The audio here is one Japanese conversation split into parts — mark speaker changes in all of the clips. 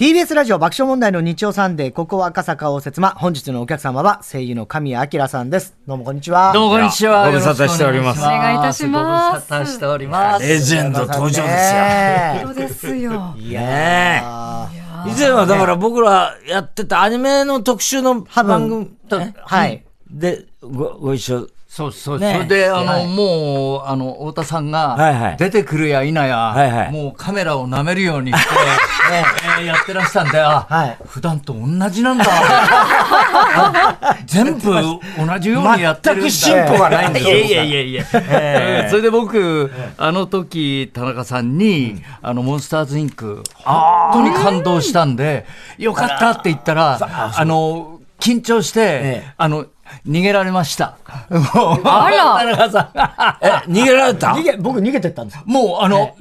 Speaker 1: TBS ラジオ爆笑問題の日曜サンデー、ここは赤坂応接間。本日のお客様は声優の神谷明さんです。どうもこんにちは。
Speaker 2: どうもこんにちは。
Speaker 3: ご無沙汰しております。
Speaker 4: お願いいたしま
Speaker 2: す。ご無沙汰しております。
Speaker 3: レジェンド登場ですよ。
Speaker 4: そうですよ。
Speaker 3: いや以前はだから僕らやってたアニメの特集の番組と、はい。で、ご、ご一緒
Speaker 2: そうそう、ね、それで、あの、はい、もう、あの、太田さんが、出てくるや否や、はいはい、もうカメラを舐めるようにして、えー、やってらしたんで、あ、はい、普段と同じなんだ。全部同じようにやってるんだ。全く
Speaker 3: 進歩がないんです
Speaker 2: よ。いやいやいやいや。それで僕、あの時、田中さんに、あの、モンスターズインク、本当に感動したんで、よかったって言ったら、あの、緊張して、あの、逃げられました。
Speaker 4: あ
Speaker 3: ら。え、逃げられた？
Speaker 1: 逃げ、僕逃げてったんです。
Speaker 2: もう、あの、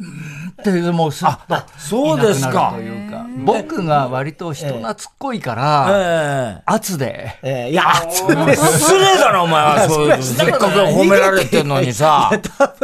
Speaker 2: ってもうすっと
Speaker 3: そうですか。
Speaker 2: 僕が割と人懐っこいから、圧で、
Speaker 1: えー、いや 圧
Speaker 3: で失礼だなお前は。そういうせっかく褒められてんのにさ。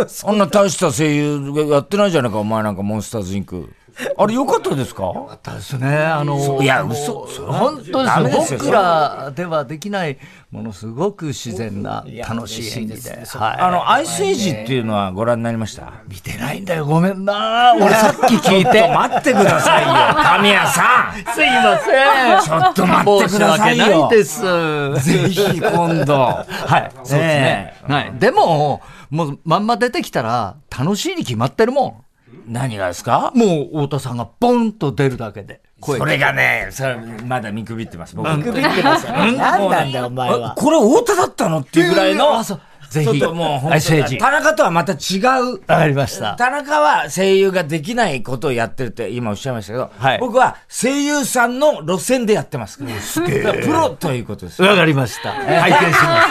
Speaker 3: そんな大した声優やってないじゃないかお前なんかモンスターズインクあれ良かったですか？良
Speaker 2: かったですね。あの、
Speaker 3: いや、嘘、
Speaker 2: 本当です僕らではできない、ものすごく自然な楽しい演技で。
Speaker 3: はい、あの、アイスエイジっていうのはご覧になりました？
Speaker 2: 見てないんだよ。ごめんな。俺さっき聞いて。
Speaker 3: 待ってくださいよ。神谷さん。
Speaker 2: すいません。
Speaker 3: ちょっと待ってくださいよ。
Speaker 2: ないです。
Speaker 3: ぜひ今度。は
Speaker 2: い。そうですね。はい。でも、もうまんま出てきたら楽しいに決まってるもん。
Speaker 3: 何がですか？
Speaker 2: もう太田さんがポンと出るだけで。
Speaker 3: それがね、それまだ見くびってます。
Speaker 1: 僕見くびってます。何なんだよ、お前は。
Speaker 3: これ太田だったのっていうぐらいの。
Speaker 2: ぜひ、
Speaker 3: もう本当田中とはまた違う。
Speaker 2: わかりました。
Speaker 3: 田中は声優ができないことをやってるって今おっしゃいましたけど、はい、僕は声優さんの路線でやってますから。すげえ。プロということです。
Speaker 2: わかりました。拝見し
Speaker 3: ま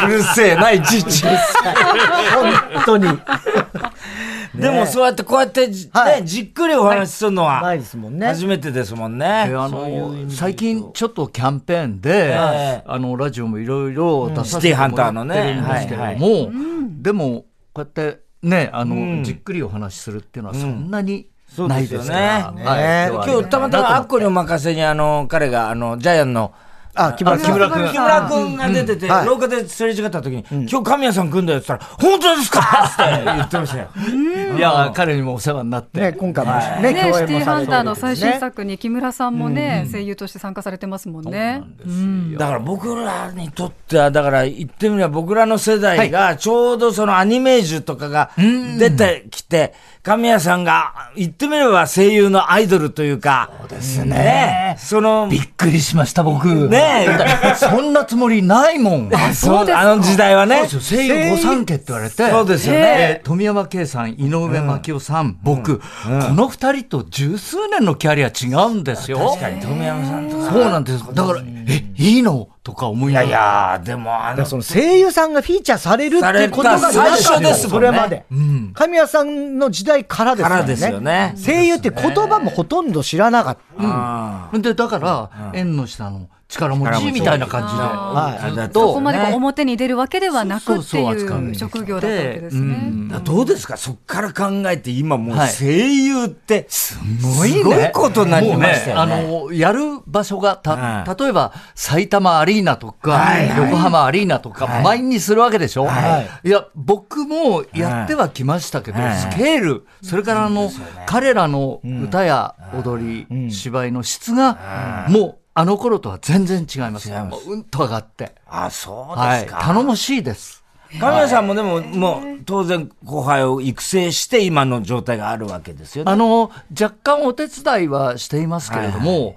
Speaker 3: す。うるせえな、いちいち。
Speaker 1: 本当に。
Speaker 3: でもそうやってこうやって、ね、じっくりお話しするのは、
Speaker 1: ないですもんね。
Speaker 3: 初めてですもんね。
Speaker 2: あの、最近ちょっとキャンペーンで、あの、ラジオもいろいろ出させてもらってるんですけれども、でも、こうやってね、あの、じっくりお話しするっていうのはそんなに、ないですね。
Speaker 3: はい、今日たまたまアッコにお任せに、あの、彼が、あの、ジャイアンの、
Speaker 1: あ、木村君。木村
Speaker 3: 君。木村君が出てて、廊下ですれ違った時に、今日神谷さん来んだよって言ったら、本当ですか？って言ってましたよ。
Speaker 2: いや、彼にもお世話になって。
Speaker 1: ね、今回も
Speaker 4: ね、ね、シティハンターの最新作に木村さんもね、声優として参加されてますもんね。
Speaker 3: だから僕らにとっては、だから言ってみれば僕らの世代が、ちょうどそのアニメージュとかが出てきて、神谷さんが、言ってみれば声優のアイドルというか。
Speaker 2: そうですね。
Speaker 3: その、
Speaker 2: びっくりしました、僕。
Speaker 3: ね
Speaker 2: そんなつもりないもん。
Speaker 3: あ、そうですあの時代はね。
Speaker 2: そうですよ、声優御三家って言われて。
Speaker 3: そうですよね。
Speaker 2: 富山圭さん、井上真紀夫さん、僕、この二人と十数年のキャリア違うんですよ。
Speaker 3: 確かに、富山さんと
Speaker 2: か。そうなんです。だから、え、いいの？とか思い
Speaker 3: ながら。いやいや、でもあの、
Speaker 1: その声優さんがフィーチャーされるってことが
Speaker 3: 最初です
Speaker 1: それまで。神谷さんの時代からです
Speaker 3: からですよね。
Speaker 1: 声優って言葉もほとんど知らなかっ
Speaker 2: た。で、だから、縁の下の、力持ちみたいな感じで、
Speaker 4: はい、そこまで表に出るわけではなくっていう職業だったわけですね。
Speaker 3: どうですか？そこから考えて今もう声優って
Speaker 2: すごい,、
Speaker 3: ことになりましたよ
Speaker 2: ね。あのやる場所がた例えば埼玉アリーナとか、横浜アリーナとか満員にするわけでしょ、い、や僕もやってはきましたけど、スケール。それからあの、彼らの歌や踊り、芝居の質がもうあの頃とは全然違います。もううんと上がって。
Speaker 3: あ、そうですか。
Speaker 2: はい、頼もしいです。
Speaker 3: 神谷さんもでも、もう、当然、後輩を育成して、今の状態があるわけですよね。
Speaker 2: あの、若干お手伝いはしていますけれども、はいはい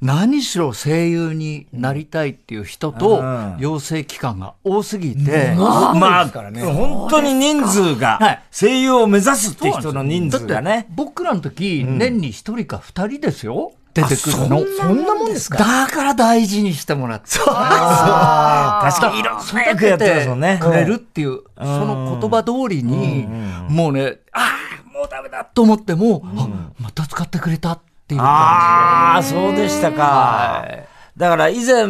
Speaker 2: 何しろ声優になりたいっていう人と養成期間が多すぎて、
Speaker 3: まあ、まあ、本当に人数が、声優を目指すって人の人数がね。
Speaker 2: 僕らの時、年に一人か二人ですよ。出てくるの。
Speaker 1: そんなもんですか？
Speaker 2: だから大事にしてもらって。そう。
Speaker 3: 確かに。いろんな役やって。
Speaker 2: くれるっていう、その言葉通りに、もうね、ああ、もうダメだと思っても、あまた使ってくれたっていう
Speaker 3: ああ、
Speaker 2: 感じ
Speaker 3: そうでしたか。
Speaker 2: はい。
Speaker 3: だから以前、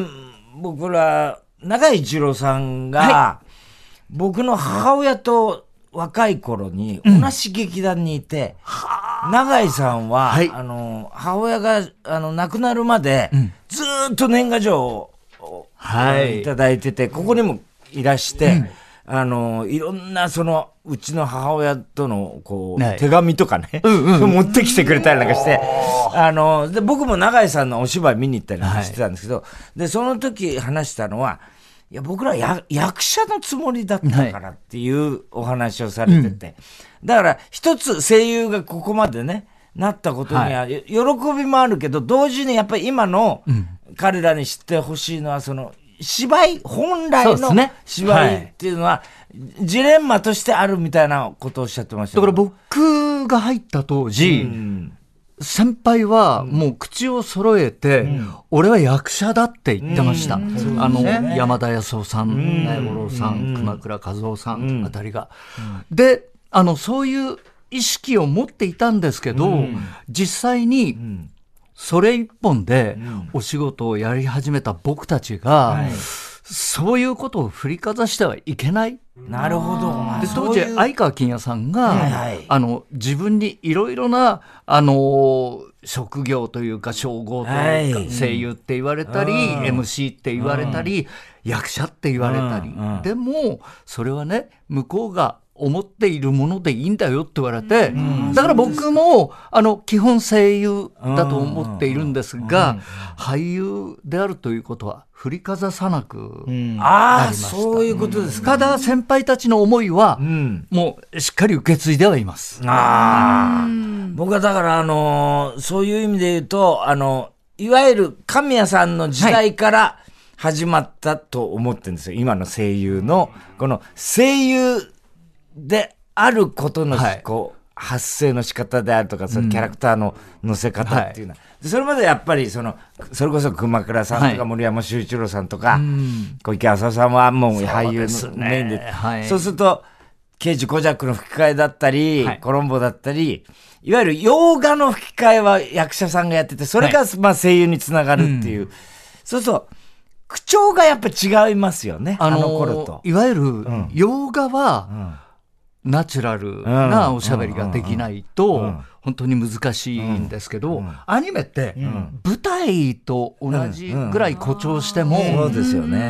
Speaker 3: 僕ら、長井一郎さんが、僕の母親と若い頃に同じ劇団にいて、長井さんは、
Speaker 2: はい。
Speaker 3: あの、母親が、あの、亡くなるまで、ずーっと年賀状を、
Speaker 2: はい。
Speaker 3: いただいてて、ここにもいらして、あの、いろんな、その、うちの母親との、こう、
Speaker 2: はい。
Speaker 3: 手紙とかね、持ってきてくれたりなんかして、あの、で、僕も永井さんのお芝居見に行ったりしてたんですけど、で、その時話したのは、いや、僕らや役者のつもりだったからっていうお話をされてて、だから、一つ声優がここまでね、なったことには、よ喜びもあるけど、同時にやっぱり今の彼らに知ってほしいのは、その、芝居、本来の芝居っていうのは、ジレンマとしてあるみたいなことをおっしゃってました
Speaker 2: だから僕が入った当時、先輩はもう口を揃えて、俺は役者だって言ってました。あの、山田康夫さん、苗五郎さん、熊倉和夫さんあたりが。で、あの、そういう意識を持っていたんですけど、実際に、それ一本でお仕事をやり始めた僕たちが、そういうことを振りかざしてはいけない。
Speaker 3: なるほど。
Speaker 2: で当時相川金也さんが、
Speaker 3: はいはい。
Speaker 2: あの自分にいろいろなあの職業というか称号というか、
Speaker 3: はい。
Speaker 2: 声優って言われたり、MC って言われたり、役者って言われたり、
Speaker 3: うん。うん。
Speaker 2: でもそれはね向こうが思っているものでいいんだよって言われて、だから僕もあの基本声優だと思っているんですが、俳優であるということは振りかざさなく、
Speaker 3: あ
Speaker 2: りました
Speaker 3: そういうことですか。
Speaker 2: ただ先輩たちの思いは、
Speaker 3: ん
Speaker 2: もうしっかり受け継いではいます。
Speaker 3: ああ。僕はだから、あのーそういう意味で言うと、あの、いわゆる神谷さんの時代から始まったと思ってるんですよ。今の声優の、この声優であることの、
Speaker 2: はい
Speaker 3: こう、発声の仕方であるとか、そのキャラクターの乗せ方っていうのは、でそれまでやっぱりその、それこそ熊倉さんとか
Speaker 2: はい。
Speaker 3: 森山修一郎さんとか、小池浅尾さんはもう俳優のメインで、
Speaker 2: はい。
Speaker 3: そうすると、刑事コジャックの吹き替えだったり、
Speaker 2: はい。
Speaker 3: コロンボだったり、いわゆる洋画の吹き替えは役者さんがやってて、それがまあ声優につながるっていう。そうすると、口調がやっぱ違いますよね、あの頃と。
Speaker 2: いわゆる、洋画は、ナチュラルなおしゃべりができないと、本当に難しいんですけど、アニメって、舞台と同じぐらい誇張しても。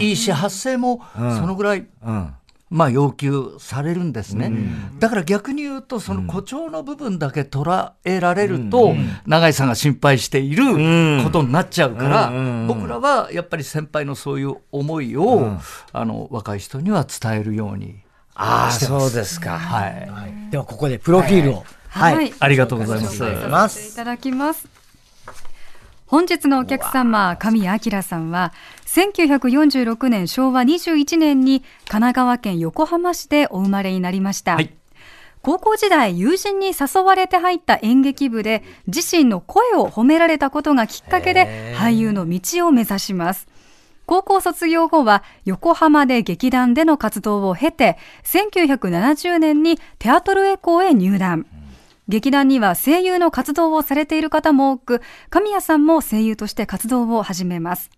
Speaker 2: いいし、発声もそのぐらい、
Speaker 3: うん。
Speaker 2: まあ要求されるんですね。だから逆に言うと、その誇張の部分だけ捉えられると、永井さんが心配していることになっちゃうから、僕らはやっぱり先輩のそういう思いを、あの、若い人には伝えるように。
Speaker 3: ああ、そうですか。
Speaker 2: はい。
Speaker 1: ではここでプロフィールを。はい。
Speaker 2: ありがとうございます。
Speaker 4: いただきます。本日のお客様、神谷明さんは、1946年昭和21年に神奈川県横浜市でお生まれになりました。
Speaker 2: はい
Speaker 4: 高校時代、友人に誘われて入った演劇部で、自身の声を褒められたことがきっかけで、俳優の道を目指します。高校卒業後は横浜で劇団での活動を経て、1970年にテアトルエコーへ入団。劇団には声優の活動をされている方も多く、神谷さんも声優として活動を始めます。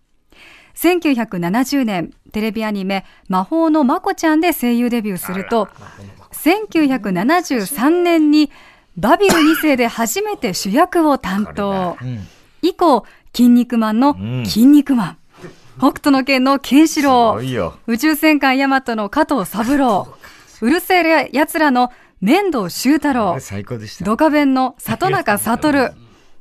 Speaker 4: 1970年、テレビアニメ、魔法のまこちゃんで声優デビューすると、1973年にバビル2世で初めて主役を担当。以降、筋肉マンの筋肉マン。北斗の拳のケンシロウ。
Speaker 3: よ。
Speaker 4: 宇宙戦艦ヤマトの加藤三郎。うるせえやつらの面倒修太郎。
Speaker 3: 最高でした。
Speaker 4: ドカベンの里中悟。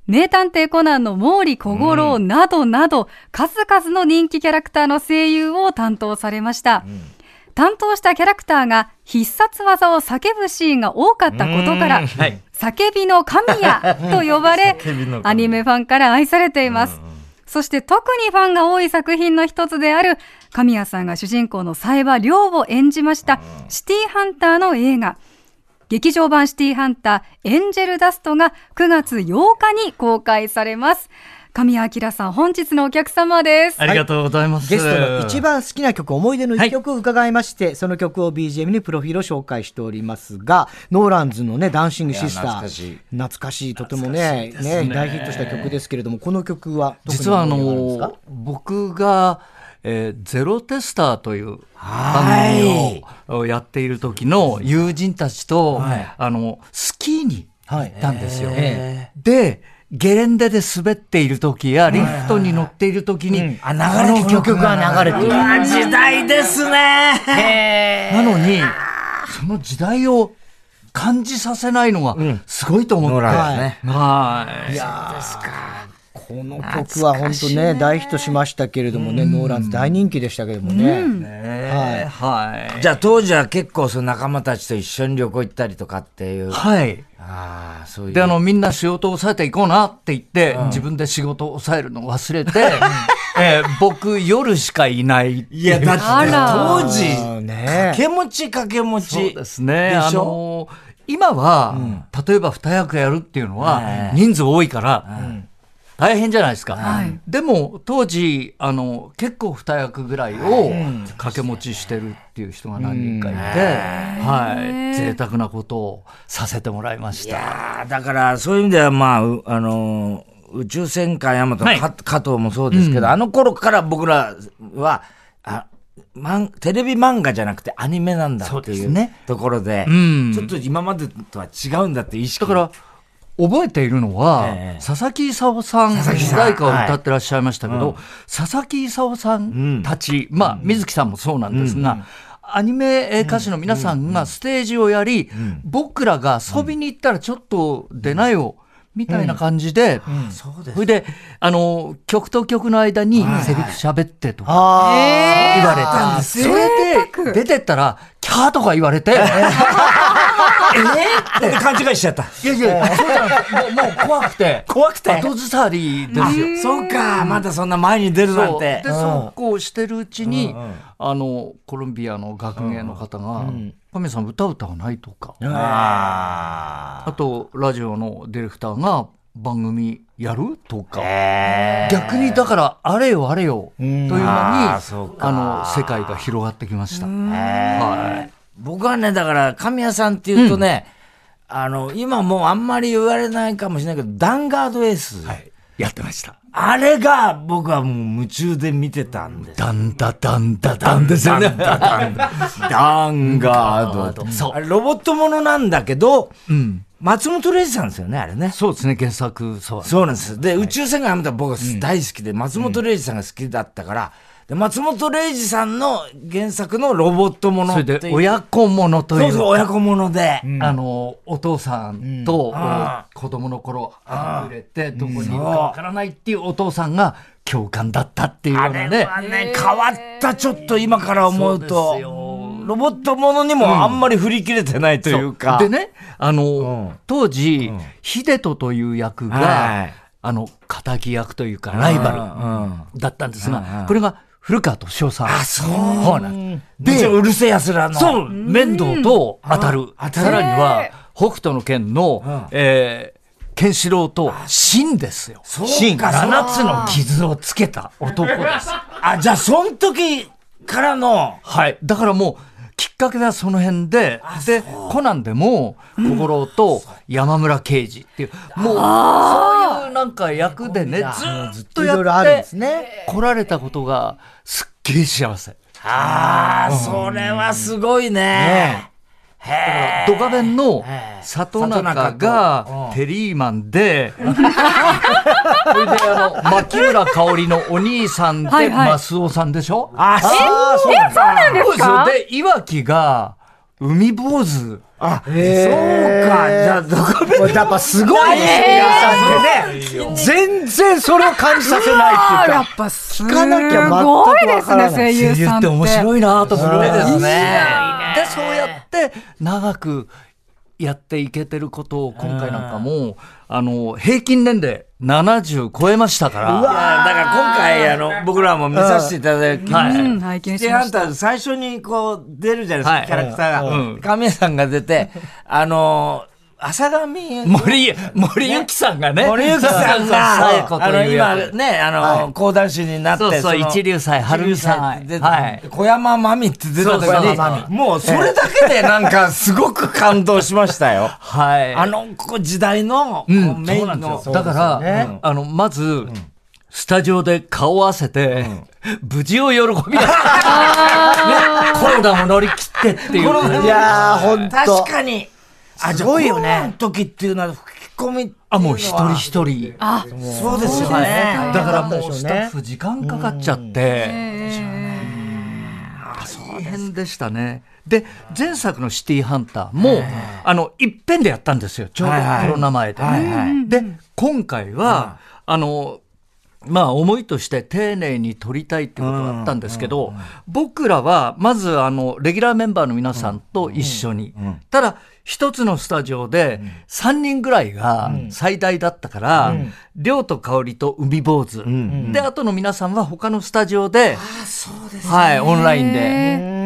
Speaker 4: 名探偵コナンの毛利小五郎などなど、数々の人気キャラクターの声優を担当されました。担当したキャラクターが必殺技を叫ぶシーンが多かったことから、叫びの神谷と呼ばれ、アニメファンから愛されています。そして特にファンが多い作品の一つである、神谷さんが主人公の冴羽亮を演じました、シティハンターの映画。劇場版シティハンターエンジェルダストが9月8日に公開されます。神谷明さん、本日のお客様です。
Speaker 2: ありがとうございます。
Speaker 1: ゲストの一番好きな曲、思い出の一曲を伺いまして、その曲を BGM にプロフィールを紹介しておりますが、ノーランズのね、ダンシングシスター。
Speaker 3: 懐かしい
Speaker 1: 懐かしい、とてもね、ね、大ヒットした曲ですけれども、この曲は
Speaker 2: 実はあの、僕が、えーゼロテスターという番組をやっている時の友人たちと、あの、スキーに行ったんですよ。
Speaker 1: え
Speaker 2: で、ゲレンデで滑っている時や、リフトに乗っている時に、
Speaker 3: あ、流れて
Speaker 1: 曲が流れてる。
Speaker 3: うわ、時代ですね。
Speaker 2: なのに、その時代を感じさせないのがすごいと思って。
Speaker 3: ノーランですね。
Speaker 2: はい。
Speaker 1: いやこの曲は本当ね、大ヒットしましたけれどもね、ノーランズ大人気でしたけれどもね。
Speaker 2: ねはい。
Speaker 3: じゃあ当時は結構その仲間たちと一緒に旅行行ったりとかっていう。
Speaker 2: はい。
Speaker 3: ああ、そういう。
Speaker 2: で、あの、みんな仕事を抑えていこうなって言って、自分で仕事を抑えるのを忘れて、えー僕、夜しかいないっていう。
Speaker 3: いや、だって当時、
Speaker 1: ね
Speaker 3: 掛け持ち掛け持ち。
Speaker 2: そうですね。あ
Speaker 3: でしょ？
Speaker 2: の今は、例えば二役やるっていうのは、人数多いから、大変じゃないですか。
Speaker 4: はい。
Speaker 2: でも、当時、あの、結構二役ぐらいを掛け持ちしてるっていう人が何人かいて、はい。贅沢なことをさせてもらいまし
Speaker 3: い
Speaker 2: た。
Speaker 3: だからそういう意味ではまあ、うあのー宇宙戦艦ヤマトの加藤もそうですけど、あの頃から僕らは、あマンテレビ漫画じゃなくてアニメなんだっていう
Speaker 2: ね。
Speaker 3: ところで、
Speaker 2: ん。
Speaker 3: ちょっと今までとは違うんだって意識。
Speaker 2: だから、覚えているのは、
Speaker 3: ええ。
Speaker 2: 佐々木勲さん、主題歌を歌ってらっしゃいましたけど、
Speaker 3: はい。
Speaker 2: 佐々木勲さんたち、まあ、水木さんもそうなんですが、アニメ歌手の皆さんがステージをやり、僕らが遊びに行ったらちょっと出なよ、みたいな感じで、
Speaker 3: そうです。
Speaker 2: それで、あの、曲と曲の間にセリフ喋ってとか
Speaker 1: あ
Speaker 2: 言われたんです。それで、出てったら、キャーとか言われて、
Speaker 3: で勘違いしちゃった。
Speaker 2: いやいや、そうじゃなくて、もう、怖くて。
Speaker 3: 怖くて？
Speaker 2: 後ずさりですよ。
Speaker 3: そうか、まだそんな前に出るなんて。
Speaker 2: で、。そうこうしてるうちに、あの、コロンビアの学芸の方が、神さん歌歌わないとか、
Speaker 3: あ
Speaker 2: あと、ラジオのディレクターが番組やるとか、
Speaker 3: え
Speaker 2: 逆にだから、あれよあれよ、というのに、
Speaker 3: あ
Speaker 2: の、世界が広がってきました。はい。
Speaker 3: 僕はね、だから、神谷さんっていうとね、あの、今もうあんまり言われないかもしれないけど、ダンガードエース。
Speaker 2: やってました。
Speaker 3: あれが僕はもう夢中で見てたんです。
Speaker 2: ダンダダンダダンですよね。
Speaker 3: ダンガード。
Speaker 2: そう
Speaker 3: あれロボットものなんだけど、
Speaker 2: うん。
Speaker 3: 松本零士さんですよね、あれね。
Speaker 2: そうですね、原作、そう。
Speaker 3: そうなんです。で、宇宙戦艦ヤマトは僕は大好きで、松本零士さんが好きだったから、で松本零士さんの原作のロボットもの
Speaker 2: それ
Speaker 3: っていう。
Speaker 2: で、親子ものという。
Speaker 3: そうそう、親子もので。
Speaker 2: あの、お父さんと、
Speaker 3: あ
Speaker 2: 子供の頃、あふれて、どこにいるかわからないっていうお父さんが共感だったっていうよ
Speaker 3: あれ
Speaker 2: うなね。
Speaker 3: はね、変わった、ちょっと今から思うと。ロボットものにもあんまり振り切れてないというか。
Speaker 2: でね、あの、
Speaker 3: ん。
Speaker 2: 当時、秀人という役が、
Speaker 3: はい。
Speaker 2: あの、仇役というか、ライバルだったんですが、これが古川敏夫さん。あ、そうなん
Speaker 3: で、
Speaker 2: で、
Speaker 3: うるせえ奴らの。
Speaker 2: そう、面倒と当たる。
Speaker 3: 当たる
Speaker 2: さらには、北斗の拳の、えー、ケンシロウと、真ですよ。
Speaker 3: そう
Speaker 2: 真。
Speaker 3: か
Speaker 2: 7つの傷をつけた男です。
Speaker 3: あ、じゃあ、その時からの、
Speaker 2: はい。だからもう、きっかけはその辺で、で、コナンでも、小五郎と山村刑事っていう、もう、そういうなんか役でね、ずっとや
Speaker 1: いろいろあるん
Speaker 2: って
Speaker 1: ですね。
Speaker 2: 来られたことが、げえ幸せ。
Speaker 3: ああ、それはすごいね。へえ。
Speaker 2: ドカベンの里中が
Speaker 3: うん
Speaker 2: テリーマンで、それであの、牧村香織のお兄さんで、マスオさんでしょ？
Speaker 3: あ、そう、そうなんだ。
Speaker 2: そうですよ。で、いわきが、海坊主。
Speaker 3: あ、そうか。じゃあ、どこ
Speaker 1: これやっぱすごいね、声優さんってね。全然それを感じさせないっていうか。
Speaker 4: やっぱす
Speaker 1: 聞かなきゃ全く
Speaker 4: ごいですね、
Speaker 1: わからない
Speaker 4: 声優さんって。
Speaker 2: いなと思って
Speaker 3: ですね。
Speaker 2: で、そうやって長くやっていけてることを今回なんかも、あの、平均年齢70超えましたから。
Speaker 3: いやだから今回、あの、僕らも見させていただきました。
Speaker 4: うん拝見
Speaker 3: シティハ。ンターズ最初にこう出るじゃないですか、
Speaker 2: はい
Speaker 3: キャラクターが。
Speaker 2: うん
Speaker 3: 神谷さんが出て、あのー浅上
Speaker 2: 森、森ゆきさんがね。
Speaker 3: 森ゆきさんが、
Speaker 2: あ
Speaker 3: の、今ね、あの、講談師になって、
Speaker 2: そうそう、一流祭、春美さん。
Speaker 3: はい。小山真美って出た時に、もうそれだけでなんかすごく感動しましたよ。
Speaker 2: はい。
Speaker 3: あの時代のメインの。
Speaker 2: だから、あの、まず、スタジオで顔を合わせて、無事を喜び出す。コロナも乗り切ってっていう。
Speaker 1: いやー、ほんと。
Speaker 3: 確かに。あ、すごいよね。の時っていうのは吹き込み
Speaker 2: あ、もう一人一人。
Speaker 3: あ、そうですよね。
Speaker 2: だからもうスタッフ時間かかっちゃって。大変でしたね。で、前作のシティハンターも、あの、いっぺんでやったんですよ。ちょうどコロナ前で。で、今回は、あの、まあ思いとして丁寧に撮りたいってことだったんですけど、僕らはまずあのレギュラーメンバーの皆さんと一緒に、ただ一つのスタジオで3人ぐらいが最大だったから、亮と香りと海坊主、であとの皆さんは他のスタジオで、はいオンラインで。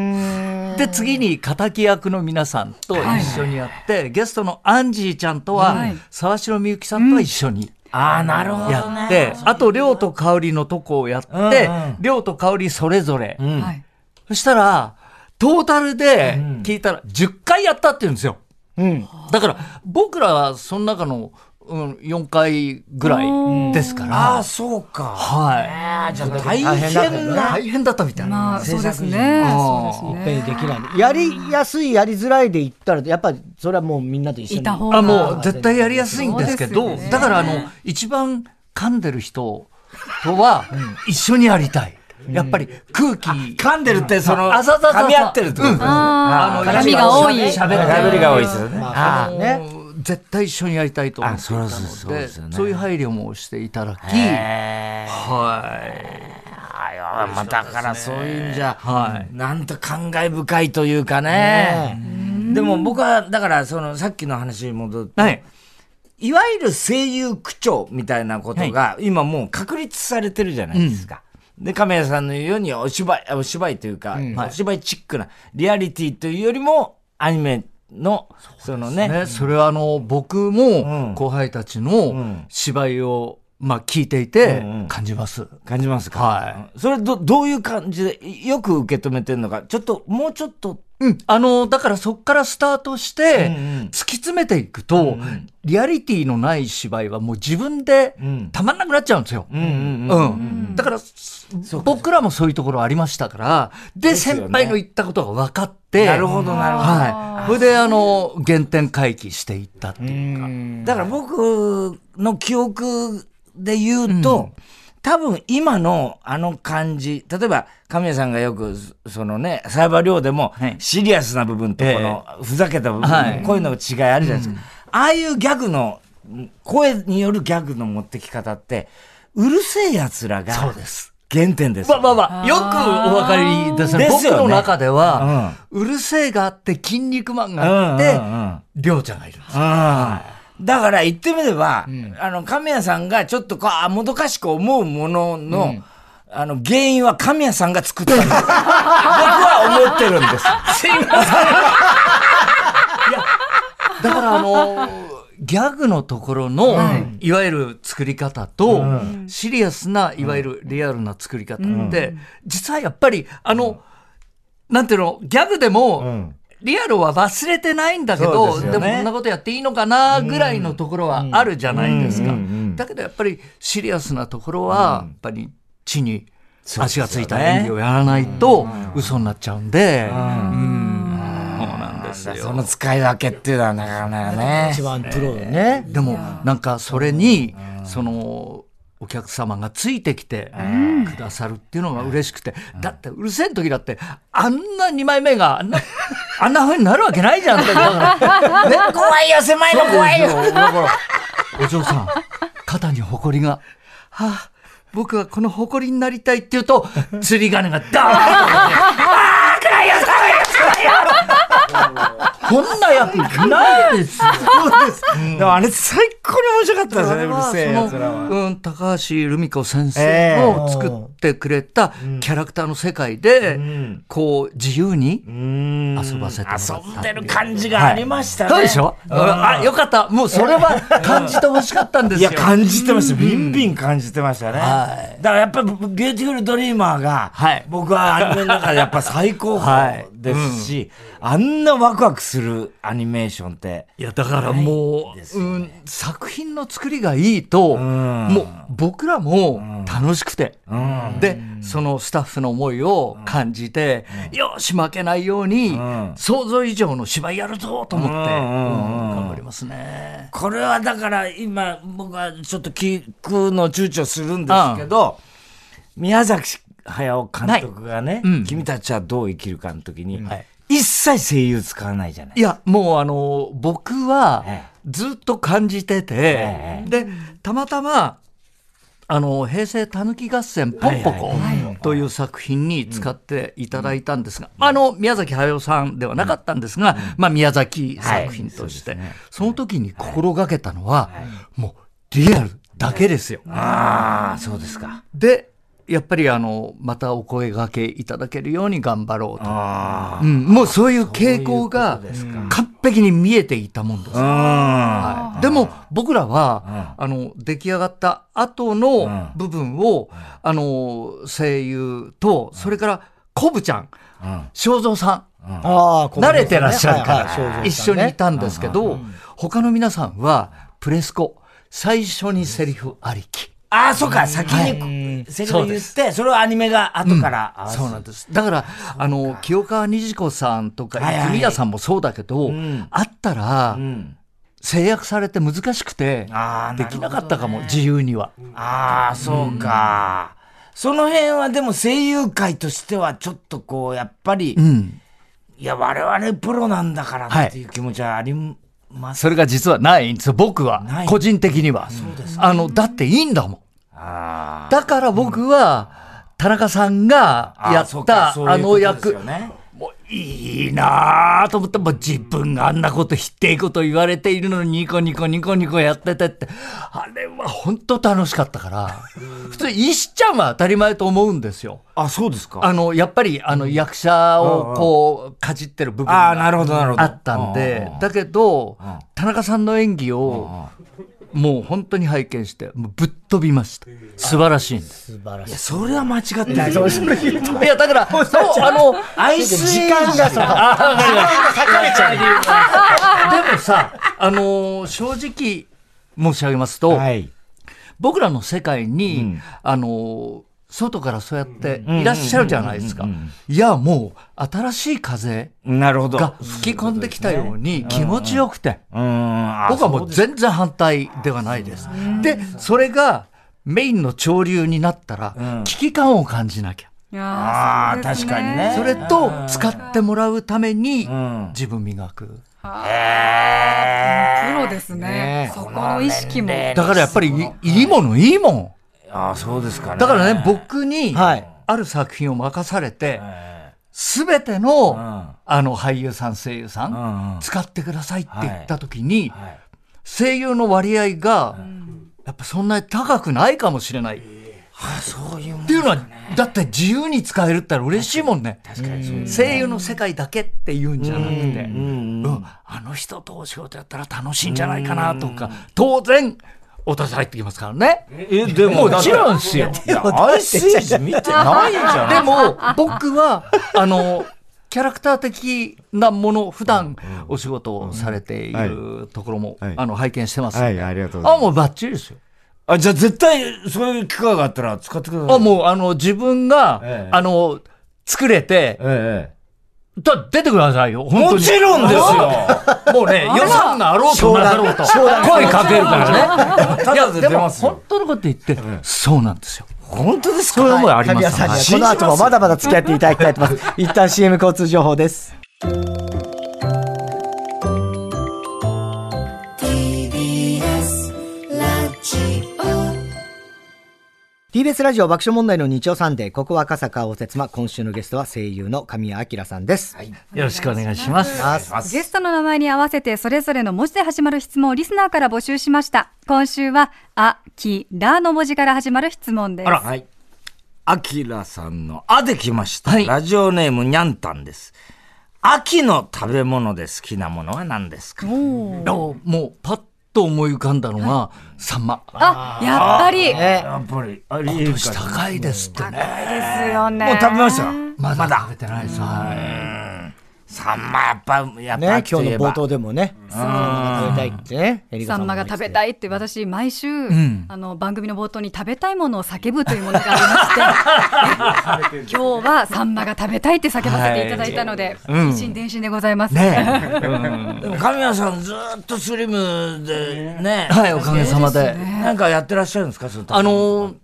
Speaker 2: で次に敵役の皆さんと一緒にやって、ゲストのアンジーちゃんとは沢城みゆきさんとは一緒に。
Speaker 3: ああ、なるほど、
Speaker 2: やって、あと、りょう。と香りのとこをやって、りょうと香りそれぞれ。そしたら、トータルで聞いたら10回やったって言うんですよ。うん、だから、僕らはその中のうん、4回ぐらいですから。
Speaker 3: ああ、そうか。
Speaker 2: は
Speaker 3: い。じゃあ大変
Speaker 2: な。大変だったみたいな。
Speaker 4: まあ、そうですね。
Speaker 1: そうですね。いっぺんにできない。やりやすい、やりづらいで言ったら、やっぱりそれはもうみんなと一緒に。あ、
Speaker 2: もう絶対やりやすいんですけど、だからあの、一番噛んでる人とは一緒にやりたい。やっぱり空気。
Speaker 3: 噛んでるって、その、噛み合ってるってことですね。
Speaker 4: あの、絡みが多い。
Speaker 3: 喋りが多いですよね。あ
Speaker 2: あ、ね。絶対一緒にやりたいと思っていたのでそうで、ね、そういう配慮もしていただき、はい。
Speaker 3: まあ、だからそういうんじゃ、はい、なんと感慨深いというかね。ねでも僕は、だからそのさっきの話に戻って、はい、いわゆる声優区長みたいなことが、今もう確立されてるじゃないですか。うん、で、亀谷さんのようにお芝居、お芝居というか、うん、お芝居チックな、リアリティというよりも、アニメの、そのね。ね
Speaker 2: それはあの、僕も後輩たちの芝居を、まあ聞いていて感じます。うん
Speaker 3: うん、感じますか？
Speaker 2: は
Speaker 3: い。それど、どういう感じで、よく受け止めてるのか、ちょっと、もうちょっと。
Speaker 2: うん。あの、だからそこからスタートして、突き詰めていくと、うんうん、リアリティのない芝居はもう自分でたまんなくなっちゃうんですよ。うん。だから、僕らもそういうところありましたから、で、ね、先輩の言ったことが分かって、
Speaker 3: なるほど、なるほど。
Speaker 2: はい。それで、あの、原点回帰していったっていう
Speaker 3: か。だから僕の記憶で言うと、うん多分今のあの感じ、例えば神谷さんがよく、そのね、サイバー量でも、シリアスな部分とこの、ふざけた部分、はい、こういうの違いあるじゃないですか。うん、ああいうギャグの、声によるギャグの持ってき方って、うるせえ奴らが、
Speaker 2: そうです。
Speaker 3: 原点です。
Speaker 2: まあまあまあ、よくお分かりですね。僕の中では、うるせえがあって、筋肉マンがあって、りょうちゃんがいるんです。
Speaker 3: だから言ってみれば、うん、あの、神谷さんがちょっとこう、あ、もどかしく思うものの、うん、あの、原因は神谷さんが作ったんです。僕は思ってるんです。
Speaker 2: すいません。いや、だからあのギャグのところの、いわゆる作り方と、シリアスないわゆるリアルな作り方って、実はやっぱり、あの、なんていうの、ギャグでも、リアルは忘れてないんだけど、で,、もこんなことやっていいのかなぐらいのところはあるじゃないですか。だけどやっぱりシリアスなところは、やっぱり地に足がついた演技をやらないと嘘になっちゃうんで、そうなんですよ。
Speaker 3: その使い分けっていうのはなかなかね。
Speaker 1: 一番プロね。
Speaker 2: でもなんかそれに、その、お客様がついてきてくださるっていうのが嬉しくて、だってうるせえ時だってあんな2枚目があんな あんな風になるわけないじゃんって。
Speaker 3: ね、怖いよ狭いの怖いよ。だから
Speaker 2: お嬢さん肩に誇りがはあ僕はこの誇りになりたいって言うと釣り鐘がダーンとああ暗いよ寒いよ寒いよこんな役ないです。そうです。
Speaker 3: でもあれ最に面白かったですね、うるせえやつらは。
Speaker 2: うん、高橋留美子先生の作ってくれたキャラクターの世界で、こう、自由に遊ばせて
Speaker 3: 遊んでる感じがありましたね。
Speaker 2: そうでしょ？あ、よかった。もうそれは感じてほしかったんですよ。
Speaker 3: いや、感じてました。ビンビン感じてましたね。
Speaker 2: はい
Speaker 3: だからやっぱり、ビューティフルドリーマーが、
Speaker 2: はい
Speaker 3: 僕はアニメの中でやっぱ最高峰ですし、あんなワクワクするアニメーションって、
Speaker 2: いや、だからもう、うん、作品の作りがいいと、もう僕らも楽しくて、で、そのスタッフの思いを感じて、よし、負けないように、想像以上の芝居やるぞと思って、うん頑張りますね。
Speaker 3: これはだから今僕はちょっと聞くの躊躇するんですけど、宮崎駿監督がね、
Speaker 2: うん。
Speaker 3: 君たちはどう生きるかの時に、
Speaker 2: はい
Speaker 3: 一切声優使わないじゃない。
Speaker 2: いや、もうあの、僕は
Speaker 3: え
Speaker 2: ずっと感じてて、
Speaker 3: え
Speaker 2: で、たまたま、あの、平成たぬき合戦ポンポコという作品に使っていただいたんですが、あの、宮崎駿さんではなかったんですが、まあ、宮崎作品として、その時に心がけたのは、もう、リアルだけですよ。
Speaker 3: ああ、そうですか。
Speaker 2: で、やっぱりあの、またお声掛けいただけるように頑張ろうと。
Speaker 3: あ
Speaker 2: うん、もうそういう傾向が完璧に見えていたもんです。
Speaker 3: あ。
Speaker 2: はい。でも僕らは、あの出来上がった後の部分を、あの声優とそれからコブちゃん、正蔵さん、
Speaker 1: ああ、
Speaker 2: 慣れてらっしゃるから、一緒にいたんですけど、他の皆さんはプレスコ。最初にセリフありき。
Speaker 3: ああ、そうか、先にセリフ言って、それをアニメが後から
Speaker 2: そうなんです。だから、あの、清川虹子さんとか、泉谷さんもそうだけど、
Speaker 3: ん。
Speaker 2: あったら、
Speaker 3: ん。
Speaker 2: 制約されて難しくてできなかったかも、自由には。
Speaker 3: ああ、そうか。その辺はでも声優界としてはちょっとこう、やっぱり、
Speaker 2: うん。
Speaker 3: いや、我々プロなんだからっていう気持ちはあり。
Speaker 2: それが実はない。んですよ、僕は個人的には。あの、だっていいんだもん。
Speaker 3: あ
Speaker 2: だから僕は、田中さんが
Speaker 3: あ。
Speaker 2: やったあの役、
Speaker 3: い
Speaker 2: いいなぁと思って、もう自分があんなことひっていこと言われているのにニコニコニコニコやっててって、あれは本当楽しかったから、普通石ちゃんは当たり前と思うんですよ。
Speaker 3: あ、そうですか。
Speaker 2: あの、やっぱり、あの、役者をこう、かじってる部分
Speaker 3: あーなるほどなるほど。
Speaker 2: があったんで、だけど、田中さんの演技を、もう本当に拝見して、もうぶっ飛びました。素晴らしいんです。
Speaker 1: 素晴らしい。
Speaker 3: それは間違ってない。
Speaker 2: いや、だから、そう、あの、
Speaker 3: アイス
Speaker 1: 時間がそう。
Speaker 2: でもさ、あのー正直申し上げますと、
Speaker 3: はい。
Speaker 2: 僕らの世界に、
Speaker 3: うん
Speaker 2: あのー外からそうやっていらっしゃるじゃないですか。いや、もう、新しい風
Speaker 3: なるほど。
Speaker 2: が吹き込んできたように気持ちよくて、僕はもう全然反対ではないです。で、それがメインの潮流になったら、危機感を感じなきゃ。
Speaker 4: いや
Speaker 3: ああ、確かにね。
Speaker 2: それと、使ってもらうために
Speaker 3: ん、
Speaker 2: 自分磨く。
Speaker 4: プロですね。そこの意識も。
Speaker 2: だからやっぱりいいいものいいもん。
Speaker 3: ああ、そうですかね。
Speaker 2: だからね、僕に、
Speaker 1: はい。
Speaker 2: ある作品を任されて、すべての、
Speaker 3: ん。
Speaker 2: あの、俳優さん、声優さん、
Speaker 3: んうん。
Speaker 2: 使ってくださいって言った時に、
Speaker 3: はい。
Speaker 2: 声優の割合が、やっぱそんなに高くないかもしれない。っ
Speaker 3: あそういうもん
Speaker 2: ていうのは、だって自由に使えるったら嬉しいもんね。
Speaker 3: 確かにそう
Speaker 2: 声優の世界だけって言うんじゃなくて、
Speaker 3: うん
Speaker 2: うんあの人とお仕事やったら楽しいんじゃないかなとか、当然、お尋ね入ってきますからね。
Speaker 3: え、で
Speaker 2: もちろんですよ。
Speaker 3: いや、アイスエイジ見てないじゃん。
Speaker 2: でも、僕は、あの、キャラクター的なもの、普段お仕事をされているところも、
Speaker 5: はい
Speaker 2: あの、拝見してます。
Speaker 5: はい、ありがとうござい
Speaker 2: あ、もうバッチリですよ。
Speaker 3: あ、じゃあ絶対、そういう機会があったら使ってください。
Speaker 2: あ、もう、あの、自分が、
Speaker 3: ええ
Speaker 2: あの、作れて、
Speaker 3: え
Speaker 2: だ出てくださいよ。
Speaker 3: もちろんですよ。
Speaker 2: もうね、予算があろうとなかろうと、声かけるからね。
Speaker 3: ただで出ますよ
Speaker 2: 本。当のこと言って、そうなんですよ。
Speaker 3: 本当ですか？
Speaker 2: そういう思いあります
Speaker 1: 神谷さんには
Speaker 2: はい
Speaker 1: この後もまだまだ付き合っていただきたいと思います。一旦 CM 交通情報です。
Speaker 6: TBS ラジオ
Speaker 1: 爆笑問題の日曜サンデー、ここは赤坂応接間、今週のゲストは声優の神谷明さんです。はい。
Speaker 2: よろしくお願いします。
Speaker 4: ゲストの名前に合わせてそれぞれの文字で始まる質問をリスナーから募集しました。今週は、あ、き、らの文字から始まる質問です。
Speaker 3: あら、はい。アキラさんの、あできました。
Speaker 2: はい
Speaker 3: ラジオネーム、にゃんたんです。秋の食べ物で好きなものは何ですか？
Speaker 2: もうパッと思い浮かんだのが、サンマ。
Speaker 4: あ、やっぱり、
Speaker 3: やっぱり、あり
Speaker 2: 今年高いですってね。
Speaker 4: ですよね。
Speaker 3: もう食べました？
Speaker 2: まだ
Speaker 3: まだ
Speaker 2: 食べてないです。はい。
Speaker 3: サンマやっぱ、やっぱ
Speaker 1: ね、今日の冒頭でもね、サンマが食べたいってね、エリカさん。も
Speaker 4: サンマが食べたいって私毎週、
Speaker 2: ん。
Speaker 4: あの番組の冒頭に食べたいものを叫ぶというものがありまして。今日はサンマが食べたいって叫ばせていただいたので、
Speaker 2: うん。
Speaker 4: 一心伝心でございます、
Speaker 2: ね
Speaker 3: でも神谷さんずっとスリムでね、
Speaker 2: はい、おかげさまで。
Speaker 3: なんかやってらっしゃるんですか？その
Speaker 2: あのー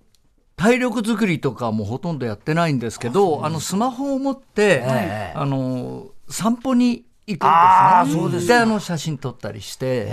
Speaker 2: 体力作りとかもほとんどやってないんですけど、あのスマホを持って、
Speaker 3: ええ
Speaker 2: あのー散歩に行くんですね。
Speaker 3: そうです
Speaker 2: で、あの写真撮ったりして、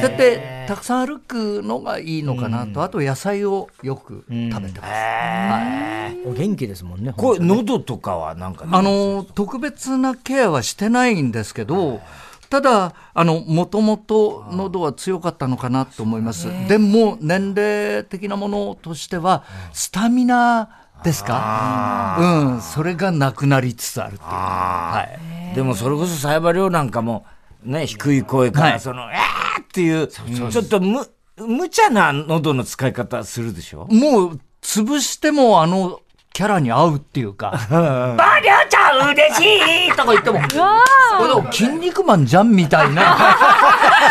Speaker 2: そうやってたくさん歩くのがいいのかなと、あと野菜をよく食べてます。
Speaker 1: お元気ですもんね。
Speaker 3: これ喉とかはなんか、
Speaker 2: あの特別なケアはしてないんですけど、ただ、あの、もともと喉は強かったのかなと思います。でも、年齢的なものとしては、スタミナですか？うん、それがなくなりつつあるっていう。はい。
Speaker 3: でもそれこそサイバリョウなんかもね低い声から、
Speaker 2: はい。
Speaker 3: そのえー！っていうちょっとむ無茶な喉の使い方するでしょ？
Speaker 2: もう、潰してもあの、キャラに合うっていうか、バリャちゃん嬉しいとか言っても、これでも筋肉マンじゃんみたいな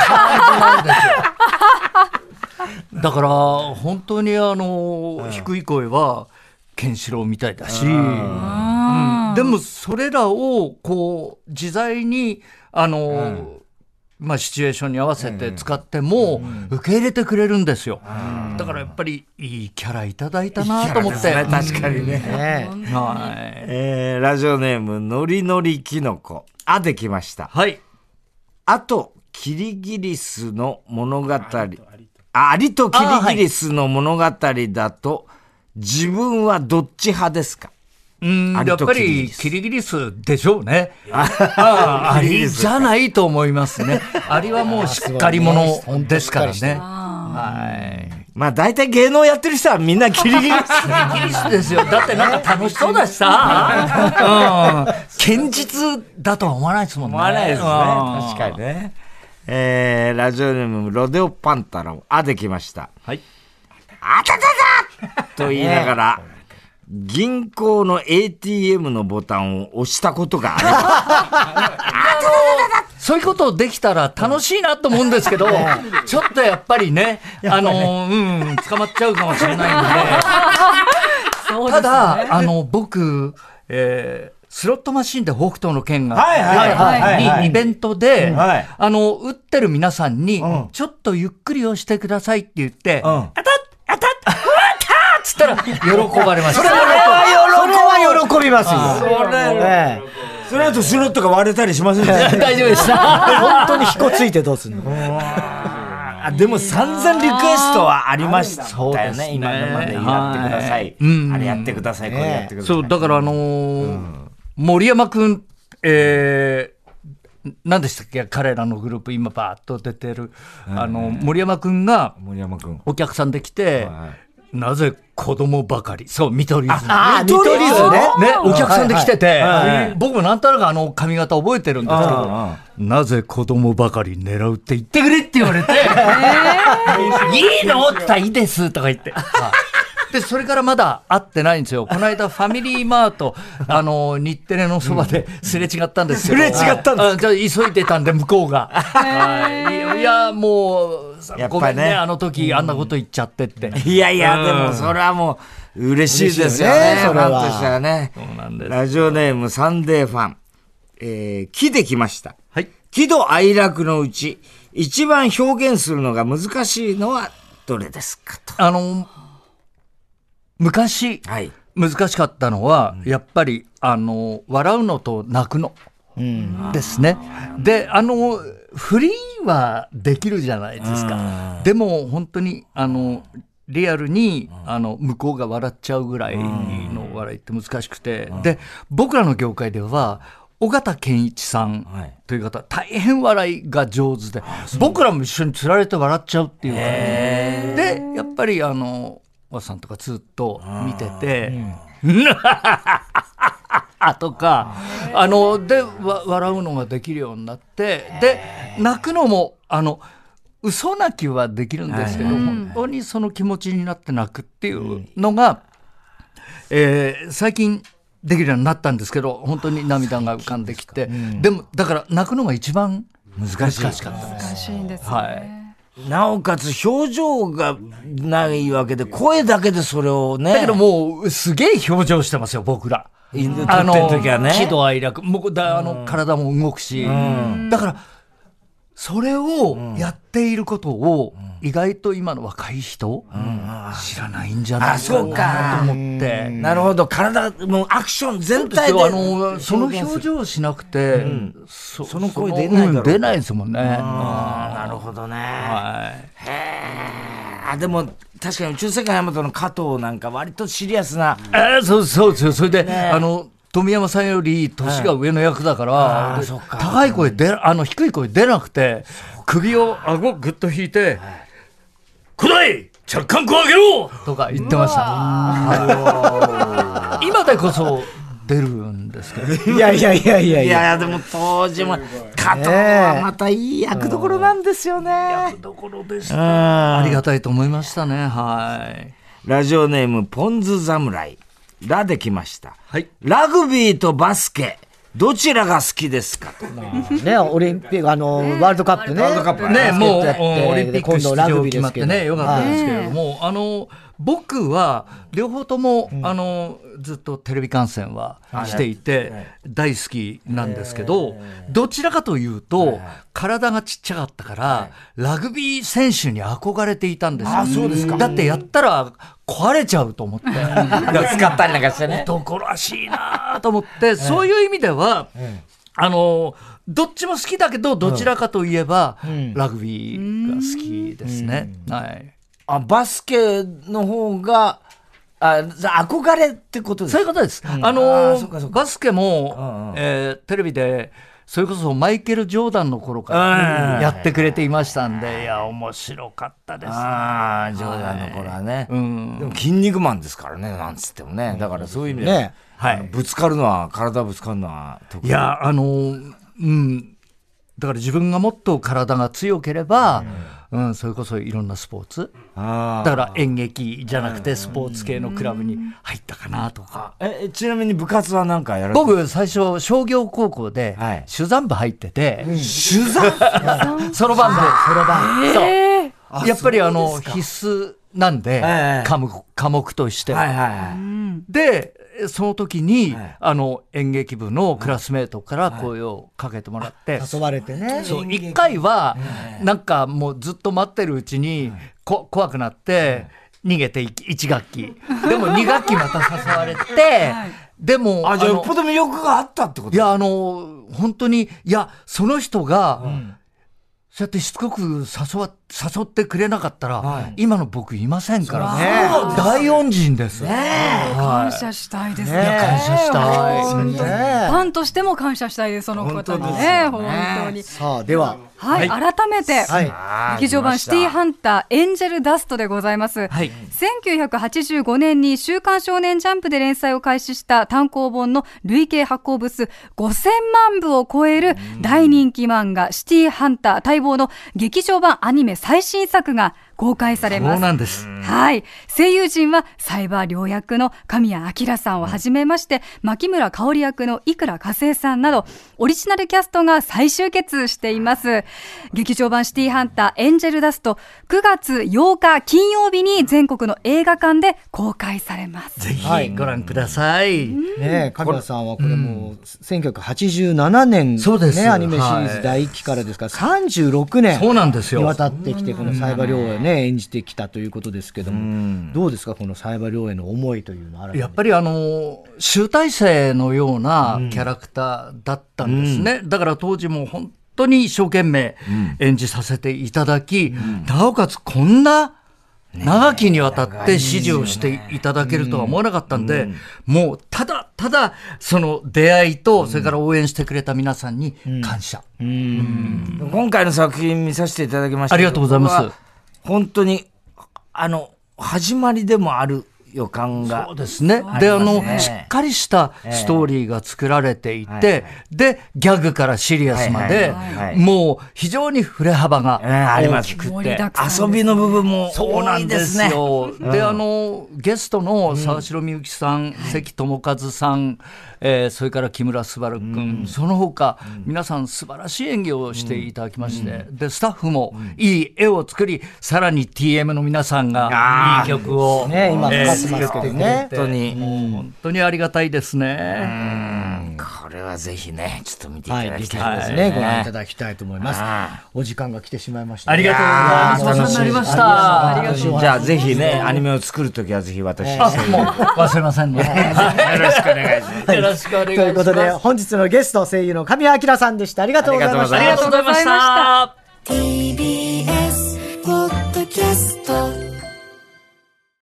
Speaker 2: 感じなんですよ。だから、本当にあの、低い声は、ケンシロウみたいだし、うん。でもそれらを、こう、自在に、あの、まあ、シチュエーションに合わせて使っても、受け入れてくれるんですよ。だからやっぱり、いいキャラいただいたなと思って。
Speaker 3: ね。確かにね、
Speaker 1: ね
Speaker 2: はい。
Speaker 3: えーラジオネームのりのりきのこ。あできました。
Speaker 2: はい。
Speaker 3: あとキリギリスの物語。あアリとキリギリスの物語だと、自分はどっち派ですか？
Speaker 2: うん、やっぱりキリギリスでしょうね。あアリ じゃないと思いますね。アリはもうしっかり者ですからね。はい。
Speaker 3: まあ大体芸能やってる人はみんなキリギリス
Speaker 2: キリギリスですよ。だってなんか楽しそうだしさ。うん。堅実だとは思わないですもんね。
Speaker 3: 思わないですね。
Speaker 2: うん
Speaker 3: 確かにね。えー、ラジオネーム、ロデオパンタロン、あできました。
Speaker 2: はい。
Speaker 3: あたたた と言いながら、銀行の ATM のボタンを押したことがあ
Speaker 2: そういうことできたら楽しいなと思うんですけど、ちょっとやっぱりね、あの、うん、捕まっちゃうかもしれないんで。ただ、あの、僕、えースロットマシンで北斗の剣が、
Speaker 3: はいはいはいはい。はい
Speaker 2: にイベントで、
Speaker 3: はい。
Speaker 2: あの、打ってる皆さんに、
Speaker 3: ん。
Speaker 2: ちょっとゆっくり押してくださいって言って、つったら、喜ばれました。
Speaker 1: それは喜びますよ。
Speaker 3: それ
Speaker 1: ね
Speaker 3: その後スロットが割れたりしません？でした。
Speaker 2: 大丈夫でした。
Speaker 1: 本当にひこついてどうすんの？
Speaker 3: あでも散々リクエストはありました
Speaker 2: そうですね
Speaker 3: よね。今のまでやってくださ
Speaker 2: はい
Speaker 3: い。
Speaker 2: うん
Speaker 3: あれやってください、これやってください。
Speaker 2: そう、だからあのー森山くん、えー、何でしたっけ？彼らのグループ今バーッと出てる、あの、森山くんが
Speaker 3: 森山くん。
Speaker 2: お客さんで来て、
Speaker 3: は
Speaker 2: なぜ子供ばかり？そう、見取り図。
Speaker 1: ああ、見取り図ね。
Speaker 2: ね、お客さんで来てて、
Speaker 3: はいはい。
Speaker 2: 僕もなんとなくあの髪型覚えてるんですけど、なぜ子供ばかり狙うって言ってくれって言われて、いいの？って言ったらいいです。とか言って。はいで、それからまだ会ってないんですよ。この間、ファミリーマート、あの、日テレのそばですれ違ったんですけど。
Speaker 3: すれ違ったんです
Speaker 2: か？じゃあ急いでたんで、向こうが。はいいや、もう、
Speaker 3: やっぱね
Speaker 2: ごめんね、あの時、あんなこと言っちゃってって。
Speaker 3: いやいや、
Speaker 2: うん
Speaker 3: でもそれはもう嬉しいですよね、
Speaker 1: そ
Speaker 3: ァンとしてはね。ラジオネームサンデーファン。えー、木できました。
Speaker 2: はい。
Speaker 3: 喜怒哀楽のうち、一番表現するのが難しいのはどれですかと。
Speaker 2: あの、昔、
Speaker 3: はい。
Speaker 2: 難しかったのは、やっぱり、あの、笑うのと泣くの。ですね。で、あの、フリーはできるじゃないですか。でも、本当に、あの、リアルに、あの向こうが笑っちゃうぐらいの笑いって難しくて、で僕らの業界では尾形健一さんという方、大変笑いが上手で僕らも一緒につられて笑っちゃうっていう。か、でやっぱりあの和さんとかずっと見てて。とか、あの、で、わ笑うのができるようになって、で、泣くのも、あの、嘘泣きはできるんですけど、本当にその気持ちになって泣くっていうのが、えー最近できるようになったんですけど、本当に涙が浮かんできて、でも、だから泣くのが一番
Speaker 3: 難しい。
Speaker 2: 難しかったです。
Speaker 4: 難しいんですね。
Speaker 2: はい
Speaker 3: なおかつ表情がないわけで、声だけでそれをね。
Speaker 2: だけどもう、すげえ表情してますよ、僕ら。あの、
Speaker 3: 時はね。
Speaker 2: 喜怒哀楽、もうだあの、体も動くし、だから、それをやっていることを、意外と今の若い人、知らないんじゃない
Speaker 3: あそう
Speaker 2: か
Speaker 3: か
Speaker 2: なと思って。
Speaker 3: なるほど。体、もうアクション全体で。
Speaker 2: あの、その表情をしなくて、そ
Speaker 3: その声出ないだろう
Speaker 2: うん出ないですもんね。
Speaker 3: なるほどね。
Speaker 2: はい。
Speaker 3: あ、でも、確かに宇宙世界ヤマトの加藤なんか割とシリアスな。
Speaker 2: えーそうそうですよ。それで、
Speaker 3: ね
Speaker 2: あの、富山さんより年が上の役だから、高い声出、あの、低い声出なくて、首を顎ぐっと引いて、古代着艦口上げろとか言ってました。今でこそ出るんですけど。
Speaker 1: いやいやいやいやいや。
Speaker 3: でも当時も、加藤はまたいい役どころなんですよね。
Speaker 2: ところでし
Speaker 3: うん
Speaker 2: ありがたいと思いましたね。はい。
Speaker 3: ラジオネーム、ポンズ侍。ラできました。
Speaker 2: はい。
Speaker 3: ラグビーとバスケ、どちらが好きですか？と。
Speaker 1: ね、オリンピック、あの、ワールドカップね。
Speaker 3: ワールドカップ
Speaker 2: ね、もうオリンピック
Speaker 1: 今度ラグビーですけど
Speaker 2: 決まってね、よかったですけれども、あの、僕は両方とも、あの、ずっとテレビ観戦はしていて、大好きなんですけど、どちらかというと、体がちっちゃかったから、ラグビー選手に憧れていたんですよ。そうですか。だってやったら壊れちゃうと思って。
Speaker 3: 使ったりなんかしてね。
Speaker 2: 男らしいなと思って、そういう意味では、あの、どっちも好きだけど、どちらかといえば、ラグビーが好きですね。はい。
Speaker 3: あ、バスケの方が、あ、憧れってことですか？
Speaker 2: そういうことです。あ
Speaker 3: あ
Speaker 2: のバスケ
Speaker 3: うんう
Speaker 2: も
Speaker 3: ん、
Speaker 2: えーテレビで、それこそマイケル・ジョーダンの頃から
Speaker 3: うん
Speaker 2: やってくれていましたんで、いや、面白かったです。
Speaker 3: ああ、ジョーダンの頃はね。
Speaker 2: うん
Speaker 3: でも筋肉マンですからね、なんつってもね。だからそういう意味で、
Speaker 1: ね
Speaker 2: はい
Speaker 3: ぶつかるのは、体ぶつかるのは得意。
Speaker 2: いや、あの、うん。だから自分がもっと体が強ければ、うん、それこそいろんなスポーツ。
Speaker 3: あー
Speaker 2: だから演劇じゃなくてスポーツ系のクラブに入ったかなとか。
Speaker 3: え、ちなみに部活は何かやられて
Speaker 2: 僕、最初、商業高校で
Speaker 3: はい、
Speaker 2: 手山部入ってて、
Speaker 3: 取材
Speaker 2: そろばんで、
Speaker 1: そろばん。
Speaker 2: そう。やっぱりあの、必須なんで
Speaker 3: ええ、
Speaker 2: 科目、科目として。
Speaker 3: はいはいはい。
Speaker 2: で、その時に
Speaker 3: はい、
Speaker 2: あの、演劇部のクラスメートから声をかけてもらって、
Speaker 1: 誘われてね。
Speaker 2: そう、一回は、なんかもうずっと待ってるうちに、こ怖くなって、逃げてい一学期。でも二学期また誘われて、でも、
Speaker 3: あ、じゃあよ
Speaker 2: の
Speaker 3: っぽど魅力があったってこと？
Speaker 2: いや、あの、本当に、いや、その人が、そうやってしつこく誘わ、誘ってくれなかったら、
Speaker 3: はい
Speaker 2: 今の僕いませんからね。大恩人です。
Speaker 4: 感謝したいですね。
Speaker 2: 感謝したい。
Speaker 4: ファンとしても感謝したいです、その方にね。本当に。
Speaker 1: さあ、では。
Speaker 4: はい、改めて、
Speaker 1: はい。
Speaker 4: 劇場版シティハンターエンジェルダストでございます。
Speaker 2: はい。
Speaker 4: 1985年に週刊少年ジャンプで連載を開始した単行本の累計発行部数5000万部を超える大人気漫画シティハンター待望の劇場版アニメ最新作が公開され
Speaker 2: そ
Speaker 4: ます。
Speaker 2: うなんです。
Speaker 4: はい。声優陣は、サイバー良役の神谷明さんをはじめまして、牧村香織役の生倉佳生さんなど、オリジナルキャストが再集結しています。劇場版シティハンターエンジェルダスト、9月8日金曜日に全国の映画館で公開されます。
Speaker 2: ぜひご覧ください。
Speaker 1: ね神谷さんはこれもう、1987年、
Speaker 2: そうです
Speaker 1: ね、アニメシリーズ第1期からですから、36年
Speaker 2: そうなんですよ
Speaker 1: にわたってきて、このサイバー亮をね、演じてきたということですけども、どうですか、このサイバー亮への思いというのは、
Speaker 2: やっぱりあの、集大成のようなキャラクターだったんですね。だから当時も本当に一生懸命演じさせていただき、なおかつこんな長きにわたって支持をしていただけるとは思わなかったんで、もうただただその出会いと、それから応援してくれた皆さんに感謝。
Speaker 3: 今回の作品見させていただきました
Speaker 2: ありがとうございます。
Speaker 3: 本当に、あの、始まりでもある予感が。
Speaker 2: そうですね。で、あの、しっかりしたストーリーが作られていて、で、ギャグからシリアスまで、もう非常に振れ幅が大きくて、
Speaker 3: 遊びの部分も
Speaker 2: そうなんですよ。で、あの、ゲストの沢城みゆきさん、関智和さん、えー、それから木村昴君、うん、その他、うん、皆さん素晴らしい演技をしていただきまして、うん、でスタッフもいい絵を作りさらに TM の皆さんがいい曲を、
Speaker 1: ね、今ますけどね、
Speaker 2: 本当に、本当にありがたいですね。
Speaker 3: これはぜひねちょっと見ていただきたい、
Speaker 1: はい、ですね、ご覧い。ただきたいと思います。お時間が来てしまいました、
Speaker 2: ありがとうございます。楽しみました
Speaker 3: じゃあぜひねアニメを作るときはぜひ私、
Speaker 2: もう忘れませんね。
Speaker 3: よろしくお願いします。
Speaker 2: よろしくお願いします。
Speaker 1: ということで、本日のゲスト、声優の神谷明さんでした。ありがとうございました。
Speaker 2: ありがとうございました。
Speaker 6: TBS、ポッドキャスト